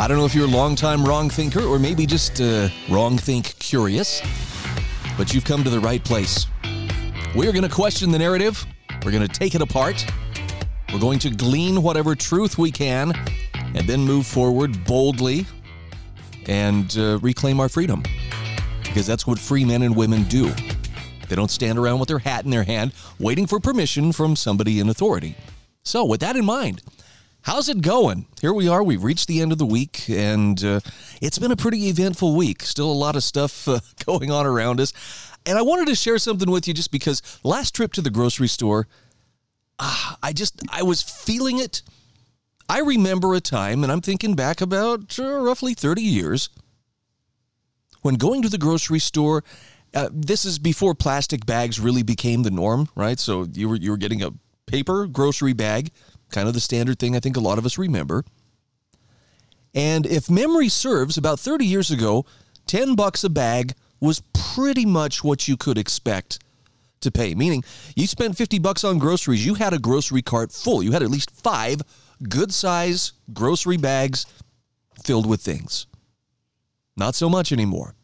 I don't know if you're a long-time wrong thinker or maybe just uh, wrong think curious, but you've come to the right place. We're going to question the narrative, we're going to take it apart, we're going to glean whatever truth we can, and then move forward boldly and uh, reclaim our freedom. Because that's what free men and women do. They don't stand around with their hat in their hand waiting for permission from somebody in authority. So, with that in mind, How's it going? Here we are. We've reached the end of the week, and uh, it's been a pretty eventful week. Still a lot of stuff uh, going on around us. And I wanted to share something with you just because last trip to the grocery store, uh, I just, I was feeling it. I remember a time, and I'm thinking back about uh, roughly 30 years, when going to the grocery store, uh, this is before plastic bags really became the norm, right? So you were, you were getting a paper grocery bag kind of the standard thing I think a lot of us remember. And if memory serves, about 30 years ago, 10 bucks a bag was pretty much what you could expect to pay. Meaning, you spent 50 bucks on groceries, you had a grocery cart full. You had at least five good size grocery bags filled with things. Not so much anymore.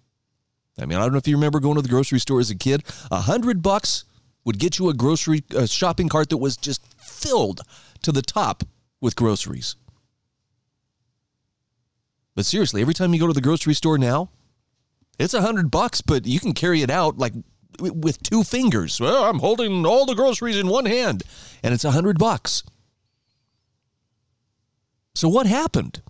I mean, I don't know if you remember going to the grocery store as a kid. A hundred bucks would get you a grocery a shopping cart that was just filled to the top with groceries. But seriously, every time you go to the grocery store now, it's a hundred bucks, but you can carry it out like with two fingers. Well, I'm holding all the groceries in one hand, and it's a hundred bucks. So what happened?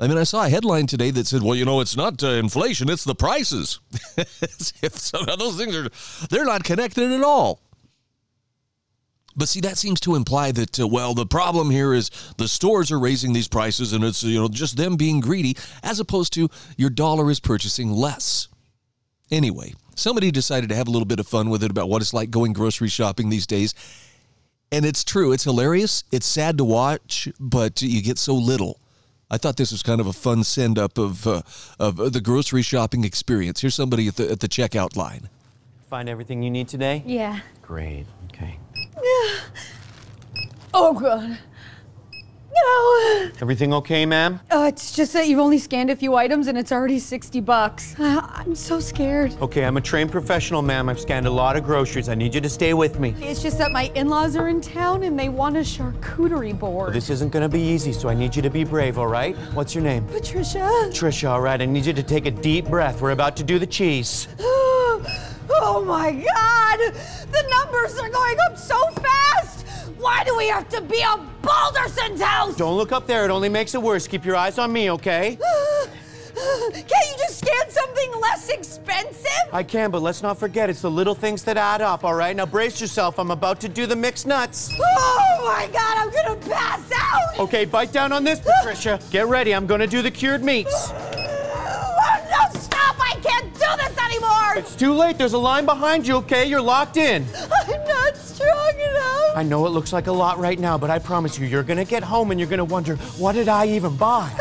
I mean, I saw a headline today that said, "Well, you know, it's not uh, inflation; it's the prices." if some of those things are, they're not connected at all. But see, that seems to imply that, uh, well, the problem here is the stores are raising these prices and it's, you know, just them being greedy, as opposed to your dollar is purchasing less. Anyway, somebody decided to have a little bit of fun with it about what it's like going grocery shopping these days. And it's true, it's hilarious, it's sad to watch, but you get so little. I thought this was kind of a fun send up of, uh, of the grocery shopping experience. Here's somebody at the, at the checkout line. Find everything you need today? Yeah. Great. Okay. Oh, God. No. Everything okay, ma'am? Uh, it's just that you've only scanned a few items and it's already 60 bucks. Uh, I'm so scared. Okay, I'm a trained professional, ma'am. I've scanned a lot of groceries. I need you to stay with me. It's just that my in laws are in town and they want a charcuterie board. This isn't gonna be easy, so I need you to be brave, all right? What's your name? Patricia. Trisha, all right. I need you to take a deep breath. We're about to do the cheese. oh my God! The numbers are going up so fast! Why do we have to be a Balderson's house? Don't look up there. It only makes it worse. Keep your eyes on me, okay? Can't you just scan something less expensive? I can, but let's not forget it's the little things that add up, all right? Now brace yourself. I'm about to do the mixed nuts. Oh my god, I'm gonna pass out! Okay, bite down on this, Patricia. Get ready. I'm gonna do the cured meats. anymore! It's too late. There's a line behind you, okay? You're locked in. I'm not strong enough. I know it looks like a lot right now, but I promise you, you're gonna get home and you're gonna wonder, what did I even buy?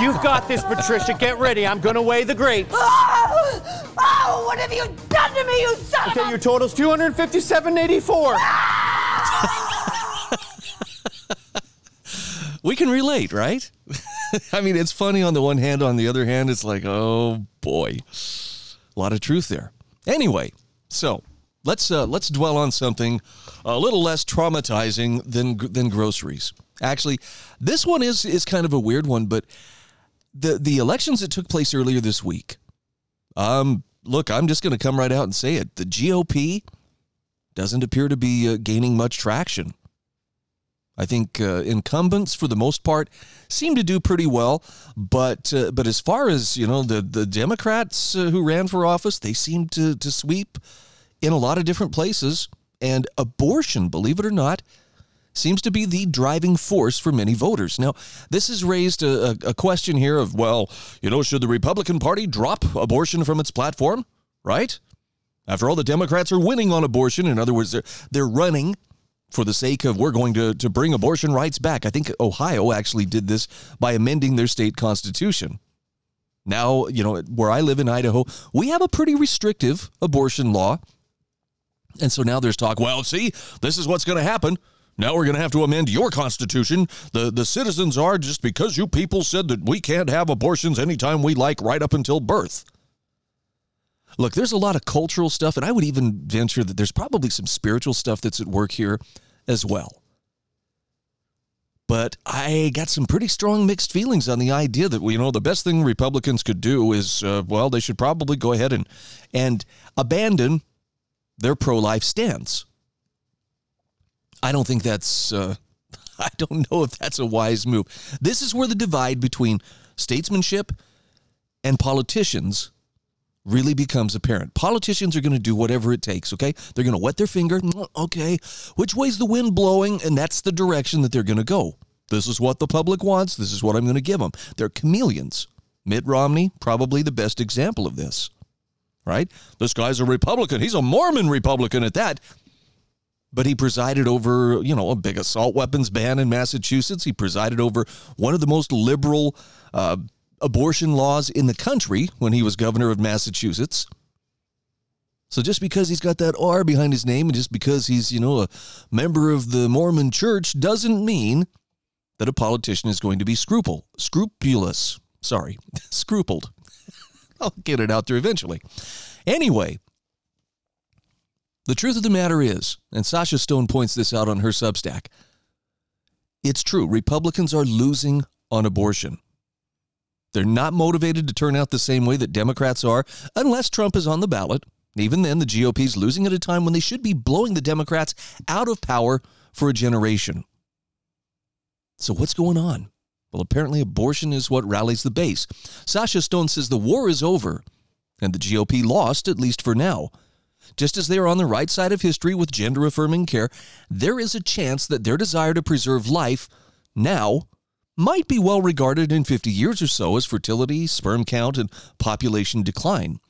You've got this, Patricia. Get ready. I'm gonna weigh the grapes. Oh, oh, what have you done to me, you son Okay, of your total's 257.84. we can relate, right? I mean, it's funny on the one hand, on the other hand, it's like, oh boy, a lot of truth there. Anyway, so let's uh, let's dwell on something a little less traumatizing than than groceries. Actually, this one is is kind of a weird one, but the the elections that took place earlier this week. Um, look, I'm just going to come right out and say it. The GOP doesn't appear to be uh, gaining much traction. I think uh, incumbents, for the most part, seem to do pretty well. But uh, but as far as you know, the the Democrats uh, who ran for office, they seem to to sweep in a lot of different places. And abortion, believe it or not, seems to be the driving force for many voters. Now, this has raised a, a, a question here of, well, you know, should the Republican Party drop abortion from its platform? Right? After all, the Democrats are winning on abortion. In other words, they're, they're running for the sake of we're going to, to bring abortion rights back. I think Ohio actually did this by amending their state constitution. Now, you know, where I live in Idaho, we have a pretty restrictive abortion law. And so now there's talk, well, see, this is what's going to happen. Now we're going to have to amend your constitution. The the citizens are just because you people said that we can't have abortions anytime we like right up until birth. Look, there's a lot of cultural stuff and I would even venture that there's probably some spiritual stuff that's at work here as well. But I got some pretty strong mixed feelings on the idea that you know the best thing Republicans could do is uh, well they should probably go ahead and and abandon their pro-life stance. I don't think that's. Uh, I don't know if that's a wise move. This is where the divide between statesmanship and politicians really becomes apparent. Politicians are going to do whatever it takes, okay? They're going to wet their finger. Mm, okay, which way's the wind blowing? And that's the direction that they're going to go. This is what the public wants. This is what I'm going to give them. They're chameleons. Mitt Romney, probably the best example of this, right? This guy's a Republican. He's a Mormon Republican at that but he presided over, you know, a big assault weapons ban in Massachusetts. He presided over one of the most liberal uh, abortion laws in the country when he was governor of Massachusetts. So just because he's got that R behind his name and just because he's, you know, a member of the Mormon church doesn't mean that a politician is going to be scruple, scrupulous. Sorry, scrupled. I'll get it out there eventually. Anyway, the truth of the matter is, and Sasha Stone points this out on her Substack, it's true. Republicans are losing on abortion. They're not motivated to turn out the same way that Democrats are unless Trump is on the ballot. Even then, the GOP is losing at a time when they should be blowing the Democrats out of power for a generation. So, what's going on? Well, apparently, abortion is what rallies the base. Sasha Stone says the war is over, and the GOP lost, at least for now. Just as they are on the right side of history with gender affirming care, there is a chance that their desire to preserve life now might be well regarded in 50 years or so as fertility, sperm count, and population decline.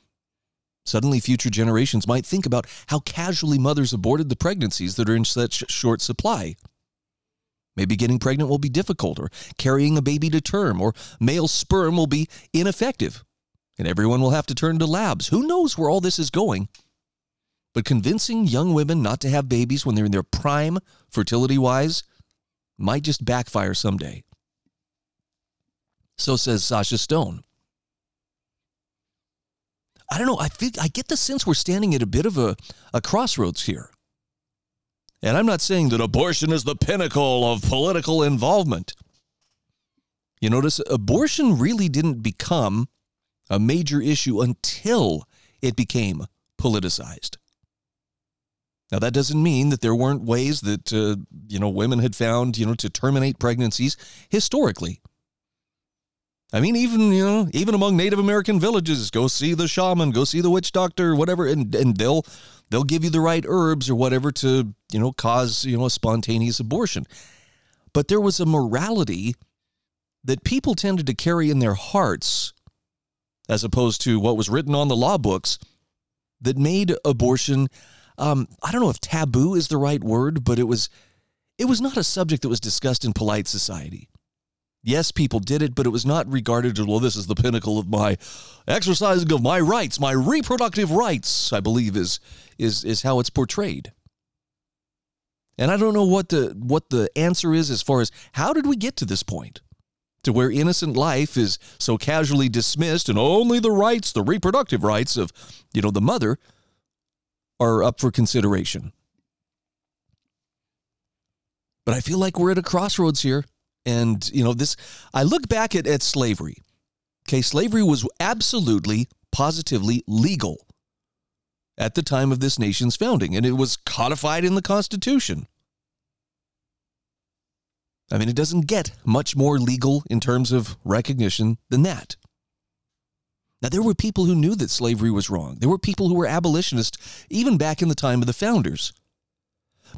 Suddenly, future generations might think about how casually mothers aborted the pregnancies that are in such short supply. Maybe getting pregnant will be difficult, or carrying a baby to term, or male sperm will be ineffective, and everyone will have to turn to labs. Who knows where all this is going? But convincing young women not to have babies when they're in their prime, fertility wise, might just backfire someday. So says Sasha Stone. I don't know. I feel, I get the sense we're standing at a bit of a, a crossroads here. And I'm not saying that abortion is the pinnacle of political involvement. You notice abortion really didn't become a major issue until it became politicized. Now that doesn't mean that there weren't ways that uh, you know women had found you know to terminate pregnancies historically. I mean, even you know, even among Native American villages, go see the shaman, go see the witch doctor, whatever, and and they'll they'll give you the right herbs or whatever to you know cause you know a spontaneous abortion. But there was a morality that people tended to carry in their hearts, as opposed to what was written on the law books, that made abortion um, I don't know if taboo is the right word, but it was it was not a subject that was discussed in polite society. Yes, people did it, but it was not regarded as well. This is the pinnacle of my exercising of my rights, my reproductive rights. I believe is is is how it's portrayed. And I don't know what the what the answer is as far as how did we get to this point? to where innocent life is so casually dismissed and only the rights, the reproductive rights of, you know, the mother are up for consideration. But I feel like we're at a crossroads here. And, you know, this, I look back at, at slavery. Okay, slavery was absolutely, positively legal at the time of this nation's founding, and it was codified in the Constitution. I mean, it doesn't get much more legal in terms of recognition than that. Now, there were people who knew that slavery was wrong. There were people who were abolitionists even back in the time of the founders.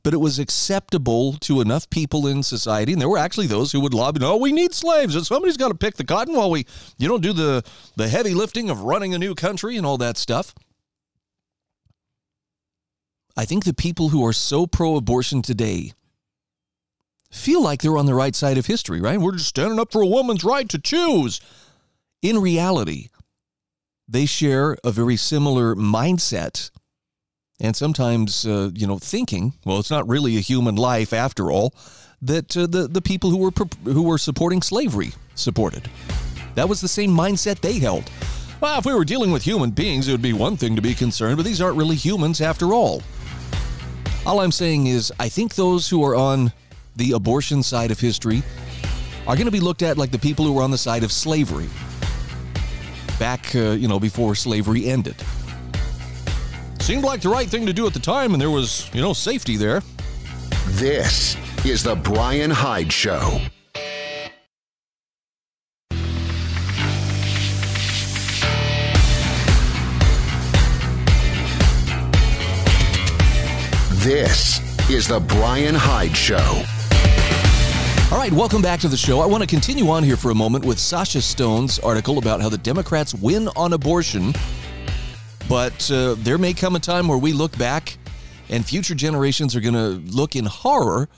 But it was acceptable to enough people in society, and there were actually those who would lobby, "No, we need slaves, and somebody's got to pick the cotton while we, you know, do the the heavy lifting of running a new country and all that stuff." I think the people who are so pro-abortion today feel like they're on the right side of history, right? We're just standing up for a woman's right to choose. In reality, they share a very similar mindset and sometimes, uh, you know, thinking, well, it's not really a human life after all, that uh, the, the people who were, who were supporting slavery supported. That was the same mindset they held. Well, if we were dealing with human beings, it would be one thing to be concerned, but these aren't really humans after all. All I'm saying is, I think those who are on the abortion side of history are going to be looked at like the people who were on the side of slavery back, uh, you know, before slavery ended. Seemed like the right thing to do at the time, and there was, you know, safety there. This is the Bryan Hyde Show. This is the Bryan Hyde Show. All right, welcome back to the show. I want to continue on here for a moment with Sasha Stone's article about how the Democrats win on abortion. But uh, there may come a time where we look back and future generations are going to look in horror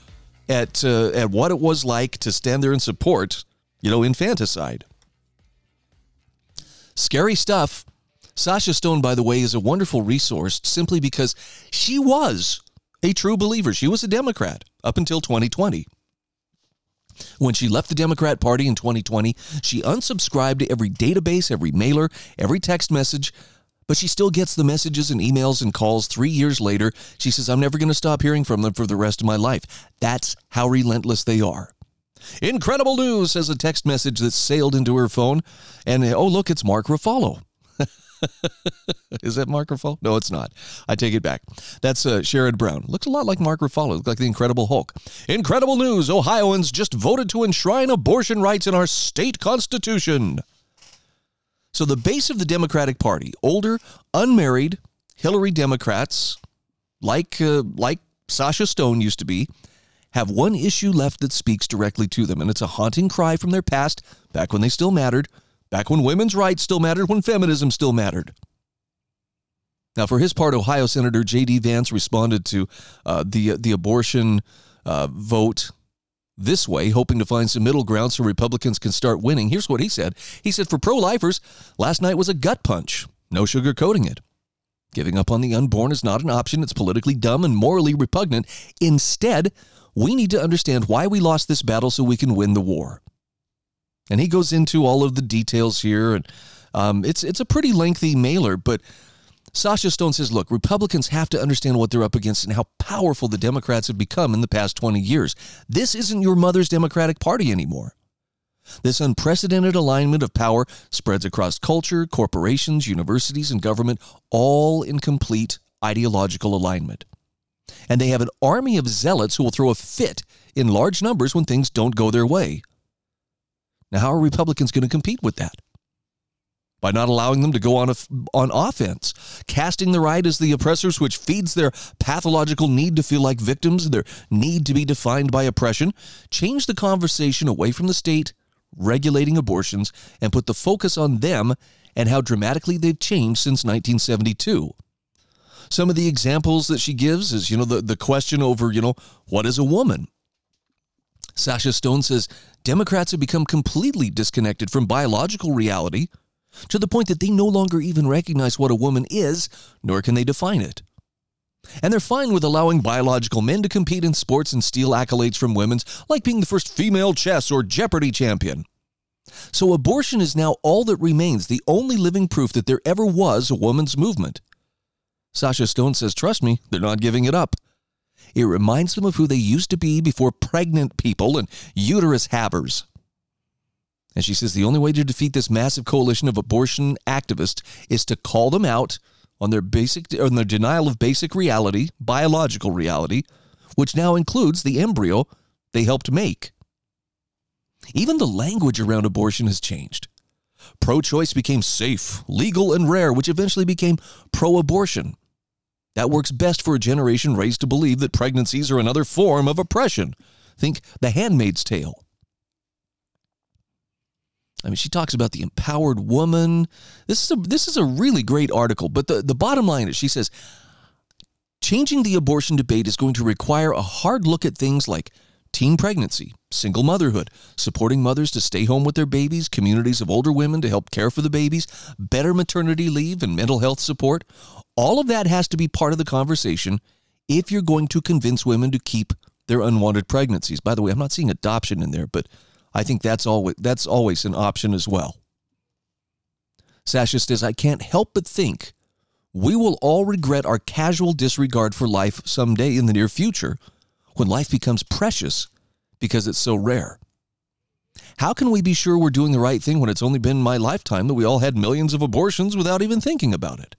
at, uh, at what it was like to stand there and support, you know, infanticide. Scary stuff. Sasha Stone, by the way, is a wonderful resource simply because she was a true believer. She was a Democrat up until 2020. When she left the Democrat Party in 2020, she unsubscribed to every database, every mailer, every text message, but she still gets the messages and emails and calls three years later. She says, I'm never going to stop hearing from them for the rest of my life. That's how relentless they are. Incredible news, says a text message that sailed into her phone. And oh, look, it's Mark Ruffalo. Is that Mark Ruffalo? No, it's not. I take it back. That's uh, Sherrod Brown. Looks a lot like Mark Ruffalo. Looks like the Incredible Hulk. Incredible news. Ohioans just voted to enshrine abortion rights in our state constitution. So the base of the Democratic Party, older, unmarried Hillary Democrats, like uh, like Sasha Stone used to be, have one issue left that speaks directly to them, and it's a haunting cry from their past, back when they still mattered back when women's rights still mattered, when feminism still mattered. Now, for his part, Ohio Senator J.D. Vance responded to uh, the the abortion uh, vote this way, hoping to find some middle ground so Republicans can start winning. Here's what he said: He said, "For pro-lifers, last night was a gut punch. No sugarcoating it. Giving up on the unborn is not an option. It's politically dumb and morally repugnant. Instead, we need to understand why we lost this battle so we can win the war." And he goes into all of the details here, and um, it's it's a pretty lengthy mailer. But Sasha Stone says, "Look, Republicans have to understand what they're up against and how powerful the Democrats have become in the past 20 years. This isn't your mother's Democratic Party anymore." This unprecedented alignment of power spreads across culture, corporations, universities, and government, all in complete ideological alignment. And they have an army of zealots who will throw a fit in large numbers when things don't go their way. Now, how are Republicans going to compete with that? By not allowing them to go on, on offense, casting the right as the oppressors, which feeds their pathological need to feel like victims, their need to be defined by oppression. Change the conversation away from the state regulating abortions and put the focus on them and how dramatically they've changed since 1972 some of the examples that she gives is you know the, the question over you know what is a woman? Sasha Stone says Democrats have become completely disconnected from biological reality to the point that they no longer even recognize what a woman is, nor can they define it. And they're fine with allowing biological men to compete in sports and steal accolades from women's, like being the first female chess or Jeopardy champion. So abortion is now all that remains, the only living proof that there ever was a woman's movement. Sasha Stone says, trust me, they're not giving it up. It reminds them of who they used to be before pregnant people and uterus havers. And she says the only way to defeat this massive coalition of abortion activists is to call them out on their basic on their denial of basic reality, biological reality, which now includes the embryo they helped make. Even the language around abortion has changed. Pro choice became safe, legal, and rare, which eventually became pro abortion. That works best for a generation raised to believe that pregnancies are another form of oppression. Think The Handmaid's Tale. I mean, she talks about the empowered woman. This is a this is a really great article. But the, the bottom line is she says changing the abortion debate is going to require a hard look at things like teen pregnancy, single motherhood, supporting mothers to stay home with their babies, communities of older women to help care for the babies, better maternity leave and mental health support. All of that has to be part of the conversation if you're going to convince women to keep their unwanted pregnancies. By the way, I'm not seeing adoption in there, but I think that's always that's always an option as well. Sasha says, I can't help but think we will all regret our casual disregard for life someday in the near future when life becomes precious because it's so rare. How can we be sure we're doing the right thing when it's only been my lifetime that we all had millions of abortions without even thinking about it?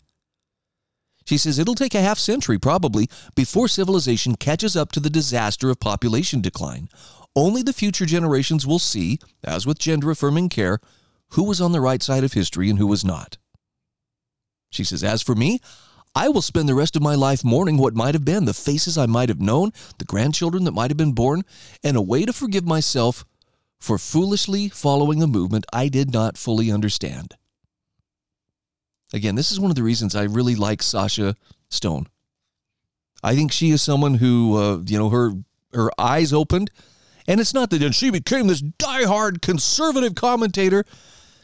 She says it'll take a half century probably before civilization catches up to the disaster of population decline. Only the future generations will see, as with gender affirming care, who was on the right side of history and who was not. She says, As for me, I will spend the rest of my life mourning what might have been, the faces I might have known, the grandchildren that might have been born, and a way to forgive myself for foolishly following a movement I did not fully understand. Again, this is one of the reasons I really like Sasha Stone. I think she is someone who, uh, you know, her her eyes opened, and it's not that she became this diehard conservative commentator.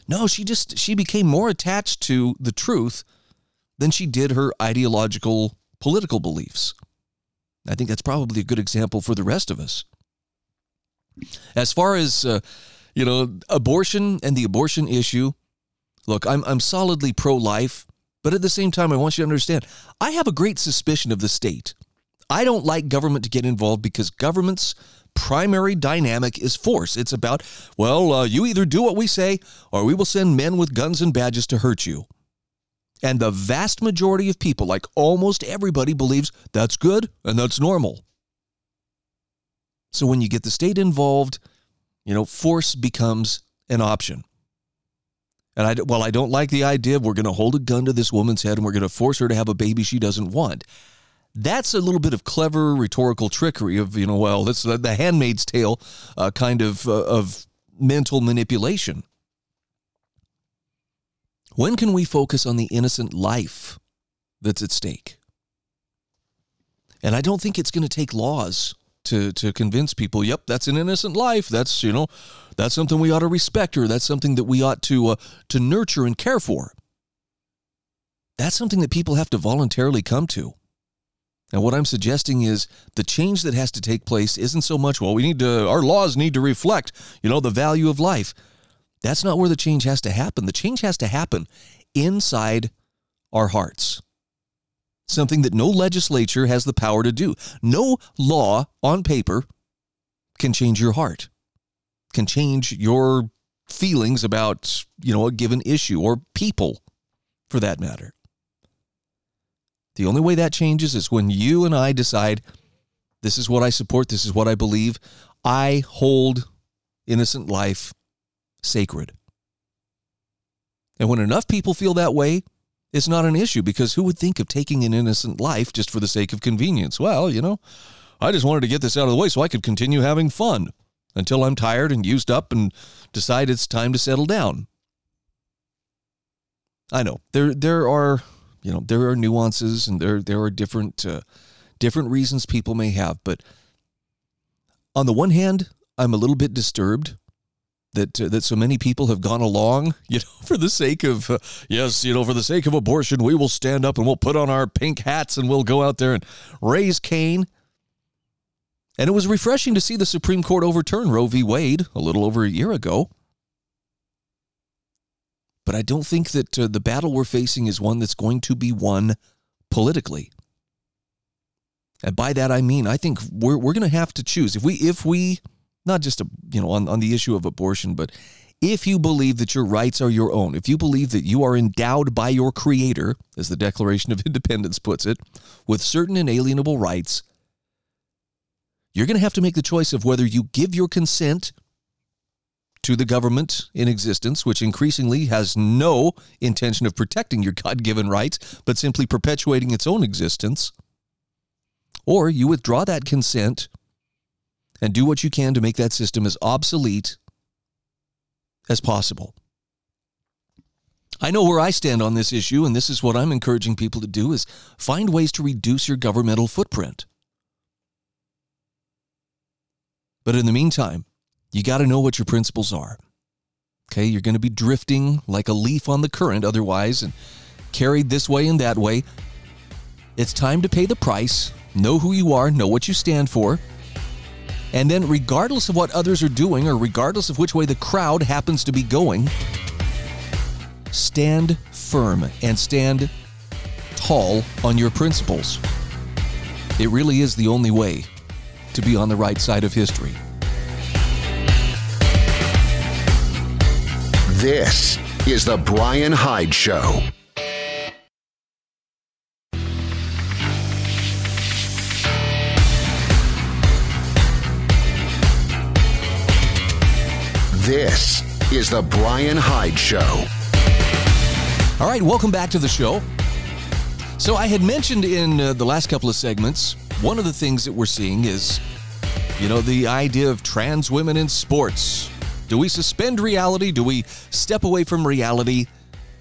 No, she just she became more attached to the truth than she did her ideological political beliefs. I think that's probably a good example for the rest of us. As far as uh, you know, abortion and the abortion issue, look, I'm I'm solidly pro-life, but at the same time, I want you to understand, I have a great suspicion of the state. I don't like government to get involved because government's primary dynamic is force. It's about, well, uh, you either do what we say, or we will send men with guns and badges to hurt you. And the vast majority of people, like almost everybody, believes that's good and that's normal. So when you get the state involved, you know, force becomes an option. And I, well, I don't like the idea of we're going to hold a gun to this woman's head and we're going to force her to have a baby she doesn't want. That's a little bit of clever rhetorical trickery of, you know, well, that's the, handmaid's tale uh, kind of, uh, of mental manipulation. When can we focus on the innocent life that's at stake? And I don't think it's going to take laws to to convince people, yep, that's an innocent life. That's, you know, that's something we ought to respect or that's something that we ought to uh, to nurture and care for. That's something that people have to voluntarily come to. And what I'm suggesting is the change that has to take place isn't so much, well, we need to, our laws need to reflect, you know, the value of life. That's not where the change has to happen. The change has to happen inside our hearts. Something that no legislature has the power to do. No law on paper can change your heart, can change your feelings about, you know, a given issue or people for that matter. The only way that changes is when you and I decide this is what I support, this is what I believe. I hold innocent life sacred. And when enough people feel that way, it's not an issue because who would think of taking an innocent life just for the sake of convenience? Well, you know, I just wanted to get this out of the way so I could continue having fun until I'm tired and used up and decide it's time to settle down. I know there there are you know there are nuances and there there are different uh, different reasons people may have, but on the one hand, I'm a little bit disturbed that uh, that so many people have gone along, you know, for the sake of uh, yes, you know, for the sake of abortion, we will stand up and we'll put on our pink hats and we'll go out there and raise Cain. And it was refreshing to see the Supreme Court overturn Roe v. Wade a little over a year ago. But I don't think that uh, the battle we're facing is one that's going to be won politically. And by that I mean I think we're we're going to have to choose if we if we not just a, you know on, on the issue of abortion, but if you believe that your rights are your own, if you believe that you are endowed by your creator, as the Declaration of Independence puts it, with certain inalienable rights, you're going to have to make the choice of whether you give your consent to the government in existence, which increasingly has no intention of protecting your God given rights, but simply perpetuating its own existence. Or you withdraw that consent and do what you can to make that system as obsolete as possible. I know where I stand on this issue, and this is what I'm encouraging people to do is find ways to reduce your governmental footprint. But in the meantime, you got to know what your principles are. Okay, you're going to be drifting like a leaf on the current otherwise and carried this way and that way. It's time to pay the price, know who you are, know what you stand for. And then, regardless of what others are doing or regardless of which way the crowd happens to be going, stand firm and stand tall on your principles. It really is the only way to be on the right side of history. This is The Bryan Hyde Show. This is The Bryan Hyde Show. All right, welcome back to the show. So, I had mentioned in uh, the last couple of segments, one of the things that we're seeing is, you know, the idea of trans women in sports. Do we suspend reality? Do we step away from reality,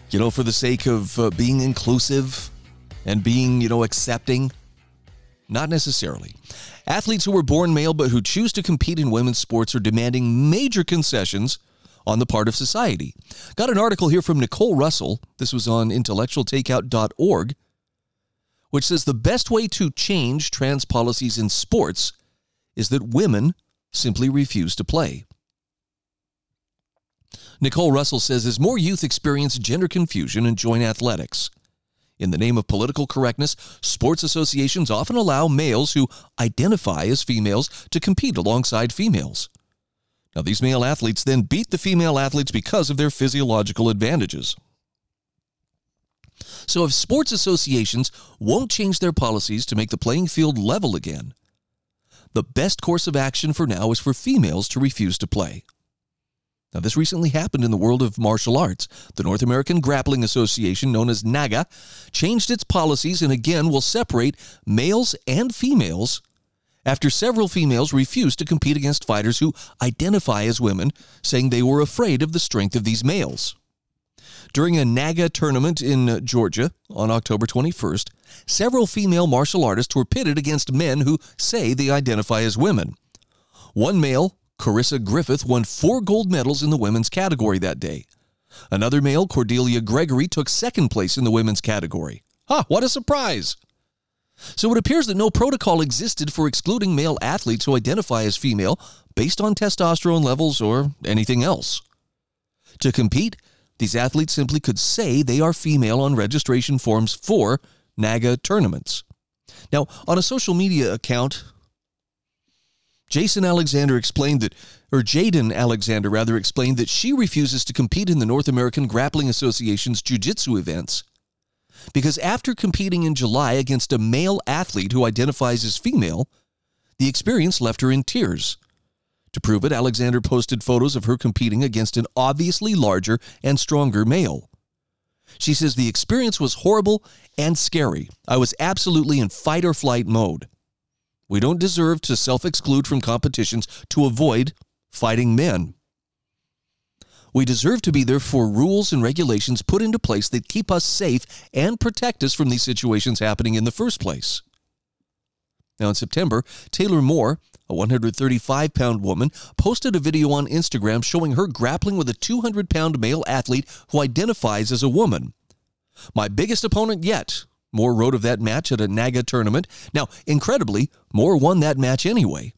you know, for the sake of uh, being inclusive and being, you know, accepting? Not necessarily. Athletes who were born male but who choose to compete in women's sports are demanding major concessions on the part of society. Got an article here from Nicole Russell. This was on intellectualtakeout.org, which says the best way to change trans policies in sports is that women simply refuse to play. Nicole Russell says as more youth experience gender confusion and join athletics, in the name of political correctness, sports associations often allow males who identify as females to compete alongside females. Now, these male athletes then beat the female athletes because of their physiological advantages. So, if sports associations won't change their policies to make the playing field level again, the best course of action for now is for females to refuse to play. Now, this recently happened in the world of martial arts. The North American Grappling Association, known as NAGA, changed its policies and again will separate males and females after several females refused to compete against fighters who identify as women, saying they were afraid of the strength of these males. During a NAGA tournament in Georgia on October 21st, several female martial artists were pitted against men who say they identify as women. One male, Carissa Griffith, won four gold medals in the women's category that day. Another male, Cordelia Gregory, took second place in the women's category. Huh, what a surprise! So it appears that no protocol existed for excluding male athletes who identify as female based on testosterone levels or anything else. To compete, these athletes simply could say they are female on registration forms for NAGA tournaments. Now, on a social media account, Jason Alexander explained that, or Jaden Alexander rather, explained that she refuses to compete in the North American Grappling Association's jiu jitsu events because after competing in July against a male athlete who identifies as female, the experience left her in tears. To prove it, Alexander posted photos of her competing against an obviously larger and stronger male. She says the experience was horrible and scary. I was absolutely in fight or flight mode. We don't deserve to self exclude from competitions to avoid fighting men. We deserve to be there for rules and regulations put into place that keep us safe and protect us from these situations happening in the first place. Now, in September, Taylor Moore, a 135 pound woman, posted a video on Instagram showing her grappling with a 200 pound male athlete who identifies as a woman. My biggest opponent yet, Moore wrote of that match at a NAGA tournament. Now, incredibly, Moore won that match anyway.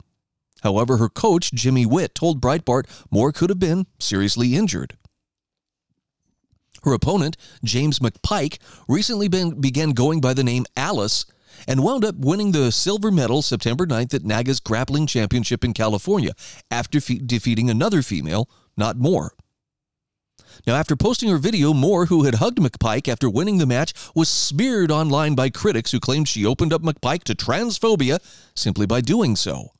However, her coach, Jimmy Witt, told Breitbart Moore could have been seriously injured. Her opponent, James McPike, recently been, began going by the name Alice and wound up winning the silver medal September 9th at NAGA's Grappling Championship in California after fe- defeating another female, not Moore. Now, after posting her video, Moore, who had hugged McPike after winning the match, was smeared online by critics who claimed she opened up McPike to transphobia simply by doing so.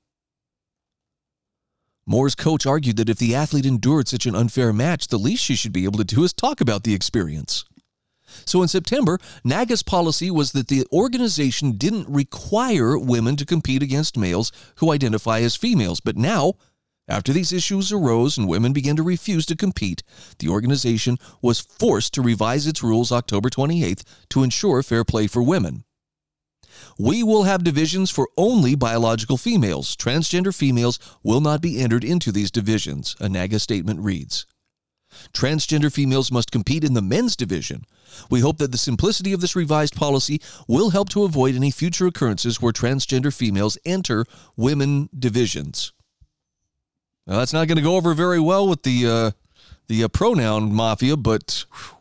Moore's coach argued that if the athlete endured such an unfair match, the least she should be able to do is talk about the experience. So in September, NAGA's policy was that the organization didn't require women to compete against males who identify as females. But now, after these issues arose and women began to refuse to compete, the organization was forced to revise its rules October 28th to ensure fair play for women. We will have divisions for only biological females. Transgender females will not be entered into these divisions, a NAGA statement reads. Transgender females must compete in the men's division. We hope that the simplicity of this revised policy will help to avoid any future occurrences where transgender females enter women divisions. Now, that's not going to go over very well with the uh, the uh, pronoun mafia, but whew,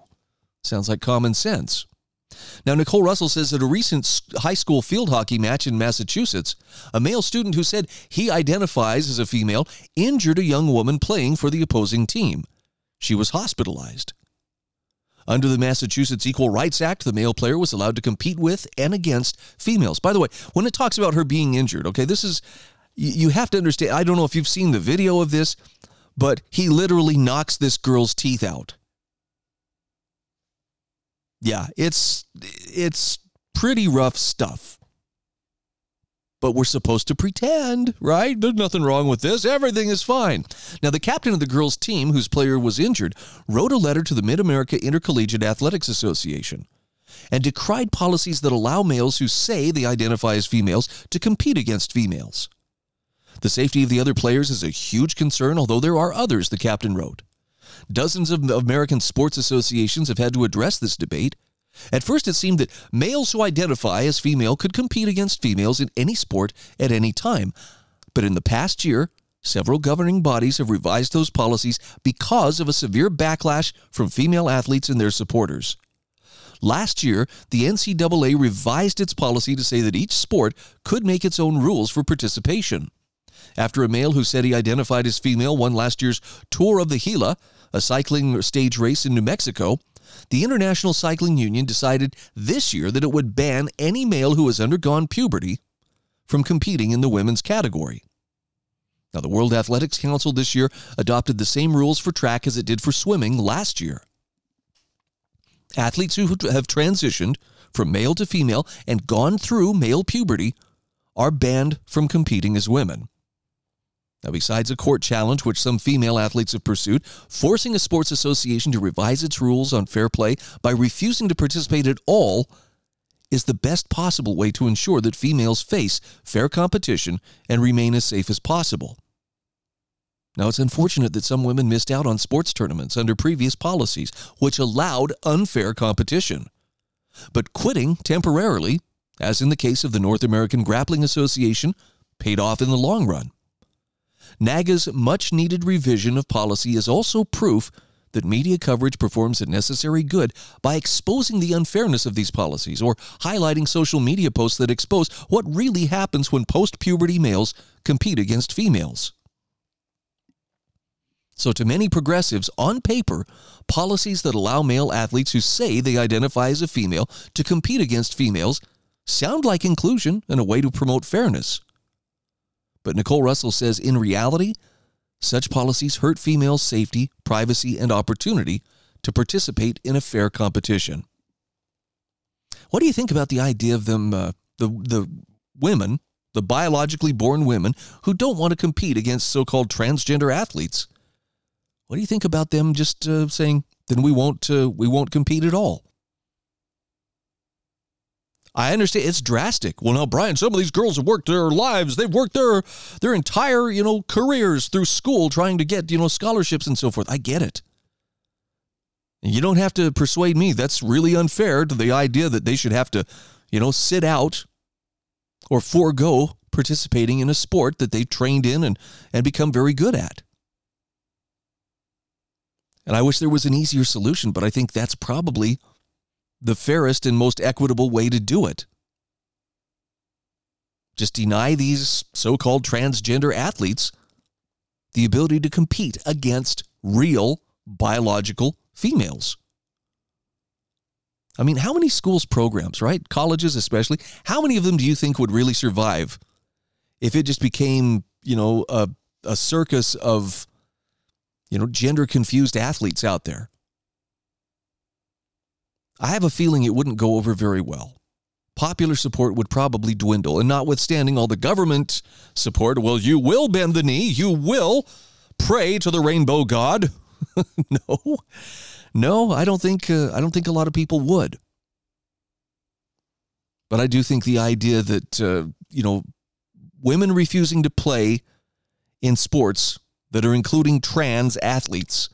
sounds like common sense. Now, Nicole Russell says that a recent high school field hockey match in Massachusetts, a male student who said he identifies as a female injured a young woman playing for the opposing team. She was hospitalized. Under the Massachusetts Equal Rights Act, the male player was allowed to compete with and against females. By the way, when it talks about her being injured, okay, this is, you have to understand. I don't know if you've seen the video of this, but he literally knocks this girl's teeth out. Yeah, it's it's pretty rough stuff. But we're supposed to pretend, right? There's nothing wrong with this. Everything is fine. Now, the captain of the girls' team, whose player was injured, wrote a letter to the Mid America Intercollegiate Athletics Association and decried policies that allow males who say they identify as females to compete against females. The safety of the other players is a huge concern, although there are others, the captain wrote. Dozens of American sports associations have had to address this debate. At first, it seemed that males who identify as female could compete against females in any sport at any time. But in the past year, several governing bodies have revised those policies because of a severe backlash from female athletes and their supporters. Last year, the NCAA revised its policy to say that each sport could make its own rules for participation. After a male who said he identified as female won last year's Tour of the Gila, a cycling stage race in New Mexico, the International Cycling Union decided this year that it would ban any male who has undergone puberty from competing in the women's category. Now, the World Athletics Council this year adopted the same rules for track as it did for swimming last year. Athletes who have transitioned from male to female and gone through male puberty are banned from competing as women. Now, besides a court challenge, which some female athletes have pursued, forcing a sports association to revise its rules on fair play by refusing to participate at all is the best possible way to ensure that females face fair competition and remain as safe as possible. Now, it's unfortunate that some women missed out on sports tournaments under previous policies, which allowed unfair competition. But quitting temporarily, as in the case of the North American Grappling Association, paid off in the long run. NAGA's much needed revision of policy is also proof that media coverage performs a necessary good by exposing the unfairness of these policies or highlighting social media posts that expose what really happens when post puberty males compete against females. So, to many progressives, on paper, policies that allow male athletes who say they identify as a female to compete against females sound like inclusion and a way to promote fairness. But Nicole Russell says in reality, such policies hurt females' safety, privacy, and opportunity to participate in a fair competition. What do you think about the idea of them, uh, the, the women, the biologically born women who don't want to compete against so called transgender athletes? What do you think about them just uh, saying, then we won't, uh, we won't compete at all? I understand it's drastic. Well, now, Bryan, some of these girls have worked their lives. They've worked their their entire, you know, careers through school trying to get, you know, scholarships and so forth. I get it. You don't have to persuade me. That's really unfair to the idea that they should have to, you know, sit out or forego participating in a sport that they trained in and, and become very good at. And I wish there was an easier solution, but I think that's probably the fairest and most equitable way to do it. Just deny these so called transgender athletes the ability to compete against real biological females. I mean, how many schools programs, right? Colleges especially, how many of them do you think would really survive if it just became, you know, a, a circus of, you know, gender confused athletes out there. I have a feeling it wouldn't go over very well. Popular support would probably dwindle, and notwithstanding all the government support, well, you will bend the knee, you will pray to the rainbow god. no, no, I don't think uh, I don't think a lot of people would. But I do think the idea that uh, you know women refusing to play in sports that are including trans athletes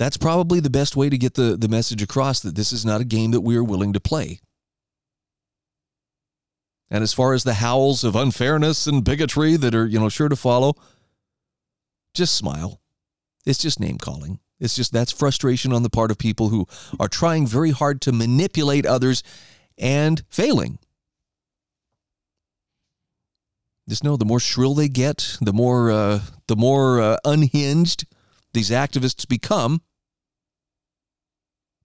that's probably the best way to get the, the message across that this is not a game that we are willing to play. And as far as the howls of unfairness and bigotry that are, you know, sure to follow, just smile. It's just name calling. It's just that's frustration on the part of people who are trying very hard to manipulate others and failing. Just know the more shrill they get, the more uh, the more uh, unhinged these activists become,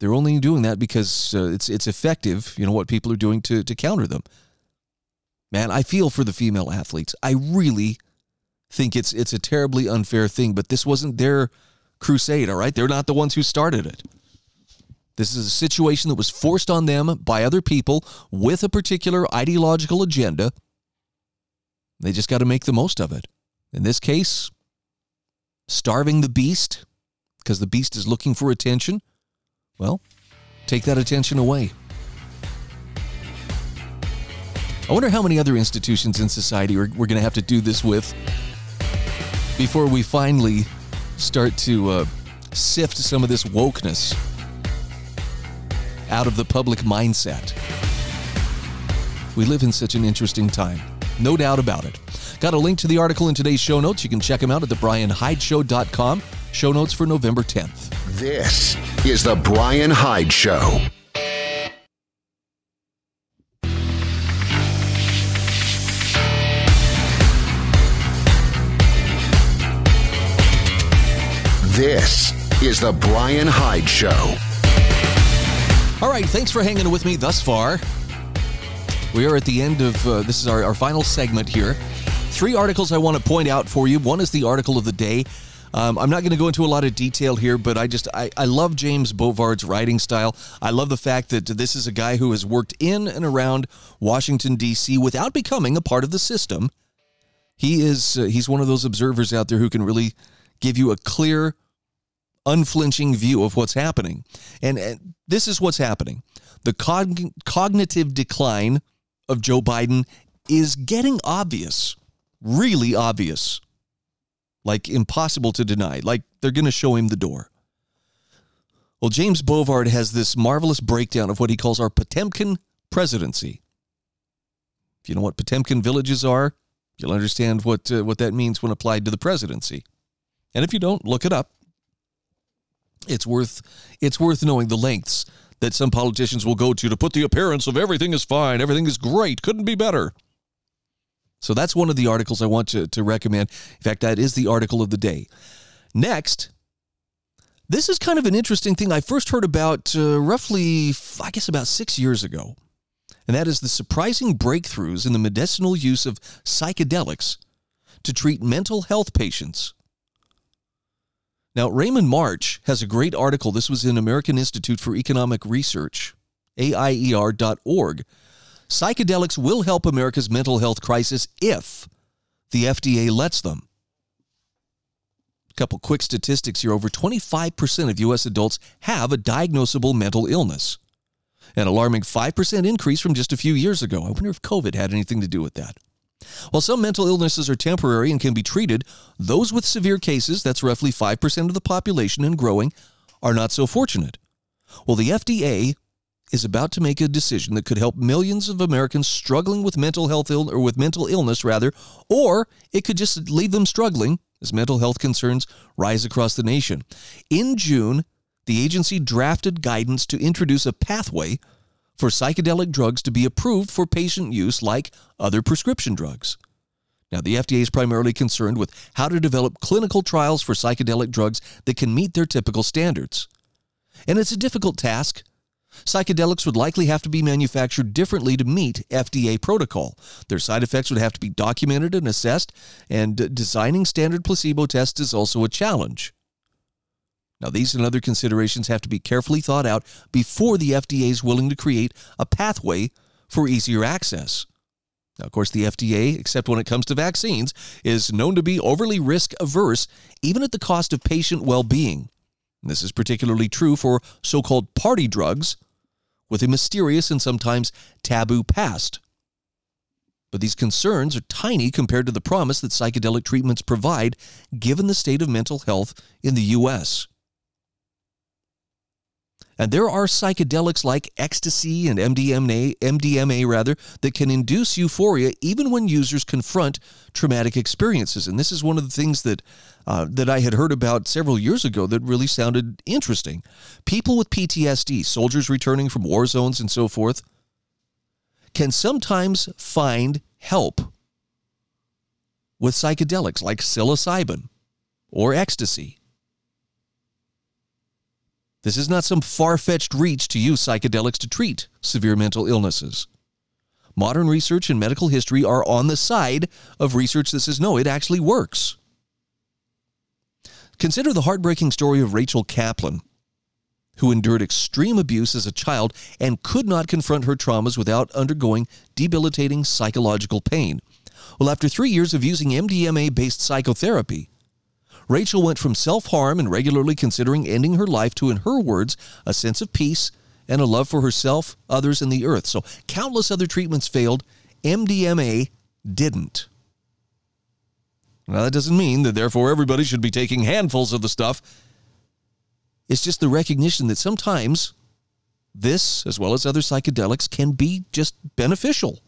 they're only doing that because uh, it's it's effective. You know what people are doing to to counter them. Man, I feel for the female athletes. I really think it's it's a terribly unfair thing. But this wasn't their crusade. All right, they're not the ones who started it. This is a situation that was forced on them by other people with a particular ideological agenda. They just got to make the most of it. In this case, starving the beast because the beast is looking for attention well, take that attention away. I wonder how many other institutions in society we're, we're going to have to do this with before we finally start to uh, sift some of this wokeness out of the public mindset. We live in such an interesting time. No doubt about it. Got a link to the article in today's show notes. You can check them out at thebryanhydeshow.com. Show notes for November 10th. This is The Bryan Hyde Show. This is The Bryan Hyde Show. All right, thanks for hanging with me thus far. We are at the end of uh, this is our, our final segment here. Three articles I want to point out for you. One is the article of the day. Um, I'm not going to go into a lot of detail here, but I just I, I love James Bovard's writing style. I love the fact that this is a guy who has worked in and around Washington D.C. without becoming a part of the system. He is uh, he's one of those observers out there who can really give you a clear, unflinching view of what's happening. And, and this is what's happening. The cog- cognitive decline of Joe Biden is getting obvious, really obvious like impossible to deny. Like they're going to show him the door. Well, James Bovard has this marvelous breakdown of what he calls our Potemkin presidency. If you know what Potemkin villages are, you'll understand what uh, what that means when applied to the presidency. And if you don't, look it up. It's worth it's worth knowing the lengths that some politicians will go to to put the appearance of everything is fine, everything is great, couldn't be better. So that's one of the articles I want to, to recommend. In fact, that is the article of the day. Next, this is kind of an interesting thing I first heard about uh, roughly, I guess, about six years ago. And that is the surprising breakthroughs in the medicinal use of psychedelics to treat mental health patients. Now, Raymond March has a great article. This was in American Institute for Economic Research, AIER.org Psychedelics will help America's mental health crisis if the FDA lets them. A couple quick statistics here over 25% of U.S. adults have a diagnosable mental illness, an alarming 5% increase from just a few years ago. I wonder if COVID had anything to do with that. While some mental illnesses are temporary and can be treated, those with severe cases, that's roughly 5% of the population and growing, are not so fortunate. Well, the FDA is about to make a decision that could help millions of Americans struggling with mental health Ill- or with mental illness rather, or it could just leave them struggling as mental health concerns rise across the nation. In June, the agency drafted guidance to introduce a pathway for psychedelic drugs to be approved for patient use like other prescription drugs. Now, the FDA is primarily concerned with how to develop clinical trials for psychedelic drugs that can meet their typical standards. And it's a difficult task Psychedelics would likely have to be manufactured differently to meet FDA protocol. Their side effects would have to be documented and assessed, and designing standard placebo tests is also a challenge. Now, these and other considerations have to be carefully thought out before the FDA is willing to create a pathway for easier access. Now, of course, the FDA, except when it comes to vaccines, is known to be overly risk averse, even at the cost of patient well being. This is particularly true for so called party drugs with a mysterious and sometimes taboo past. But these concerns are tiny compared to the promise that psychedelic treatments provide, given the state of mental health in the U.S. And there are psychedelics like ecstasy and MDMA, MDMA rather, that can induce euphoria even when users confront traumatic experiences. And this is one of the things that uh, that I had heard about several years ago that really sounded interesting. People with PTSD, soldiers returning from war zones and so forth, can sometimes find help with psychedelics like psilocybin or ecstasy. This is not some far fetched reach to use psychedelics to treat severe mental illnesses. Modern research and medical history are on the side of research that says no, it actually works. Consider the heartbreaking story of Rachel Kaplan, who endured extreme abuse as a child and could not confront her traumas without undergoing debilitating psychological pain. Well, after three years of using MDMA based psychotherapy, Rachel went from self harm and regularly considering ending her life to, in her words, a sense of peace and a love for herself, others, and the earth. So countless other treatments failed. MDMA didn't. Now, that doesn't mean that therefore everybody should be taking handfuls of the stuff. It's just the recognition that sometimes this, as well as other psychedelics, can be just beneficial.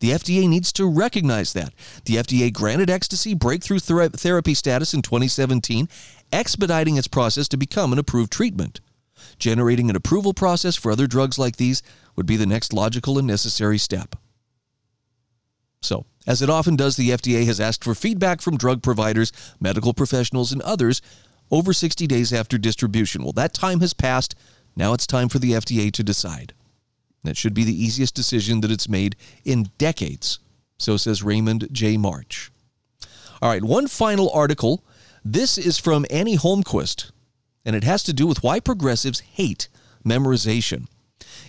The FDA needs to recognize that. The FDA granted ecstasy breakthrough ther- therapy status in 2017, expediting its process to become an approved treatment. Generating an approval process for other drugs like these would be the next logical and necessary step. So, as it often does, the FDA has asked for feedback from drug providers, medical professionals, and others over 60 days after distribution. Well, that time has passed. Now it's time for the FDA to decide. That should be the easiest decision that it's made in decades. So says Raymond J. March. All right, one final article. This is from Annie Holmquist, and it has to do with why progressives hate memorization.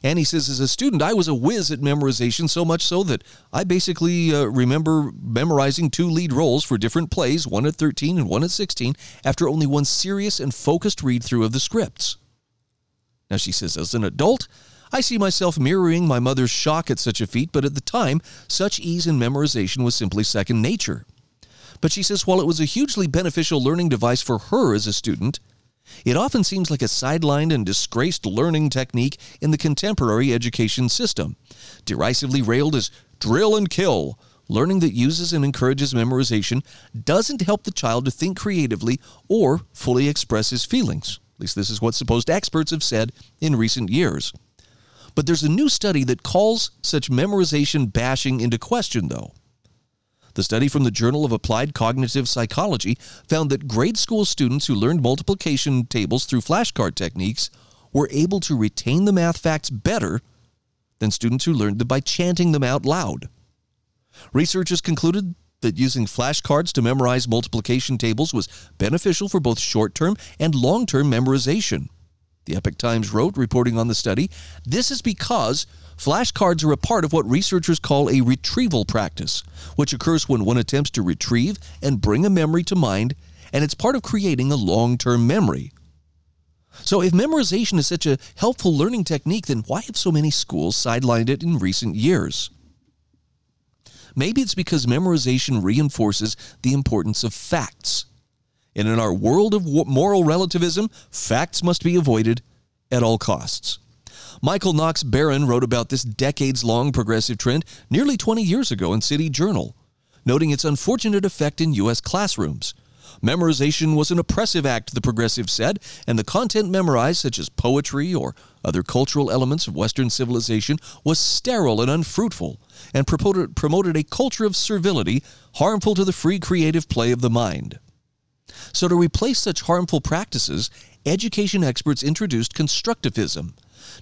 Annie says, as a student, I was a whiz at memorization, so much so that I basically uh, remember memorizing two lead roles for different plays, one at 13 and one at 16, after only one serious and focused read through of the scripts. Now, she says, as an adult, I see myself mirroring my mother's shock at such a feat, but at the time, such ease in memorization was simply second nature. But she says while it was a hugely beneficial learning device for her as a student, it often seems like a sidelined and disgraced learning technique in the contemporary education system, derisively railed as drill and kill. Learning that uses and encourages memorization doesn't help the child to think creatively or fully express his feelings. At least this is what supposed experts have said in recent years. But there's a new study that calls such memorization bashing into question, though. The study from the Journal of Applied Cognitive Psychology found that grade school students who learned multiplication tables through flashcard techniques were able to retain the math facts better than students who learned them by chanting them out loud. Researchers concluded that using flashcards to memorize multiplication tables was beneficial for both short term and long term memorization. The Epoch Times wrote, reporting on the study, this is because flashcards are a part of what researchers call a retrieval practice, which occurs when one attempts to retrieve and bring a memory to mind, and it's part of creating a long term memory. So, if memorization is such a helpful learning technique, then why have so many schools sidelined it in recent years? Maybe it's because memorization reinforces the importance of facts and in our world of moral relativism, facts must be avoided at all costs. Michael Knox Beran wrote about this decades long progressive trend nearly 20 years ago in City Journal, noting its unfortunate effect in U.S. classrooms. Memorization was an oppressive act, the progressive said, and the content memorized, such as poetry or other cultural elements of Western civilization, was sterile and unfruitful, and promoted, promoted a culture of servility harmful to the free creative play of the mind. So, to replace such harmful practices, education experts introduced constructivism,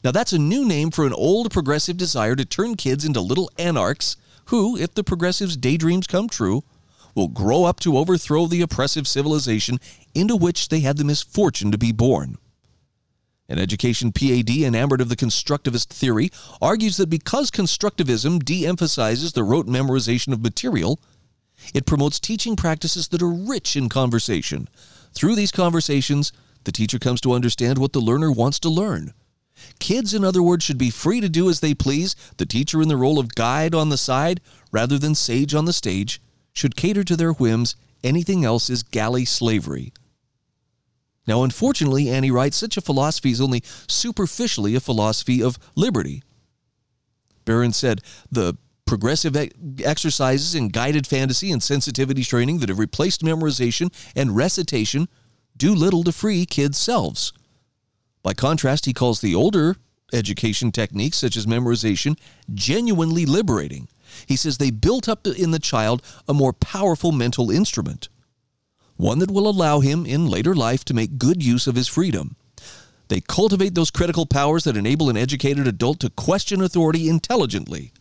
Now, that's a new name for an old progressive desire to turn kids into little anarchs who, if the progressives' daydreams come true, will grow up to overthrow the oppressive civilization into which they had the misfortune to be born. An education PAD enamored of the constructivist theory argues that because constructivism de emphasizes the rote memorization of material, it promotes teaching practices that are rich in conversation. Through these conversations, the teacher comes to understand what the learner wants to learn. Kids, in other words, should be free to do as they please. The teacher, in the role of guide on the side rather than sage on the stage, should cater to their whims. Anything else is galley slavery. Now, unfortunately, Annie writes, such a philosophy is only superficially a philosophy of liberty. Beran said, the progressive exercises in guided fantasy and sensitivity training that have replaced memorization and recitation do little to free kids' selves. By contrast, he calls the older education techniques, such as memorization, genuinely liberating. He says they built up in the child a more powerful mental instrument, one that will allow him in later life to make good use of his freedom. They cultivate those critical powers that enable an educated adult to question authority intelligently.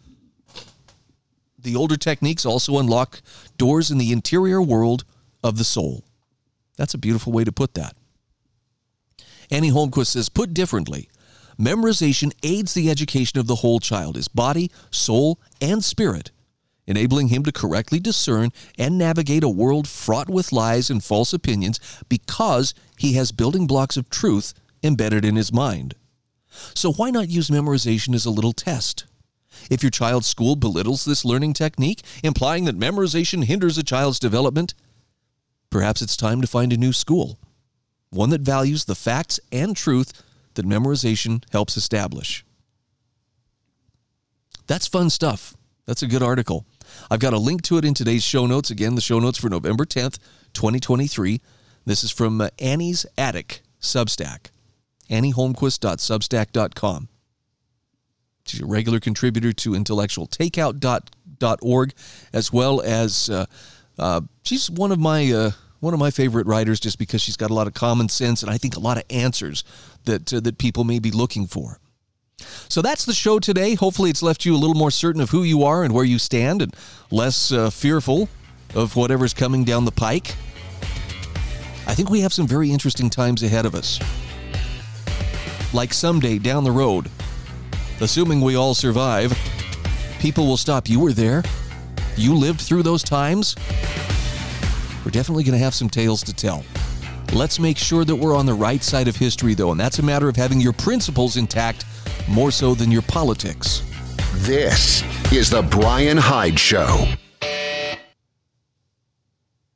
The older techniques also unlock doors in the interior world of the soul. That's a beautiful way to put that. Annie Holmquist says, put differently, memorization aids the education of the whole child, his body, soul, and spirit, enabling him to correctly discern and navigate a world fraught with lies and false opinions because he has building blocks of truth embedded in his mind. So, why not use memorization as a little test? If your child's school belittles this learning technique, implying that memorization hinders a child's development, perhaps it's time to find a new school one that values the facts and truth that memorization helps establish. That's fun stuff. That's a good article. I've got a link to it in today's show notes. Again, the show notes for November 10th, 2023. This is from uh, Annie's Attic Substack, annieholmquist.substack.com. She's a regular contributor to intellectualtakeout.org, as well as uh, uh, she's one of my uh, one of my favorite writers just because she's got a lot of common sense and I think a lot of answers that uh, that people may be looking for. So that's the show today. Hopefully, it's left you a little more certain of who you are and where you stand, and less uh, fearful of whatever's coming down the pike. I think we have some very interesting times ahead of us. Like someday down the road, assuming we all survive, people will stop. You were there. You lived through those times. We're definitely going to have some tales to tell. Let's make sure that we're on the right side of history, though, and that's a matter of having your principles intact more so than your politics. This is The Bryan Hyde Show.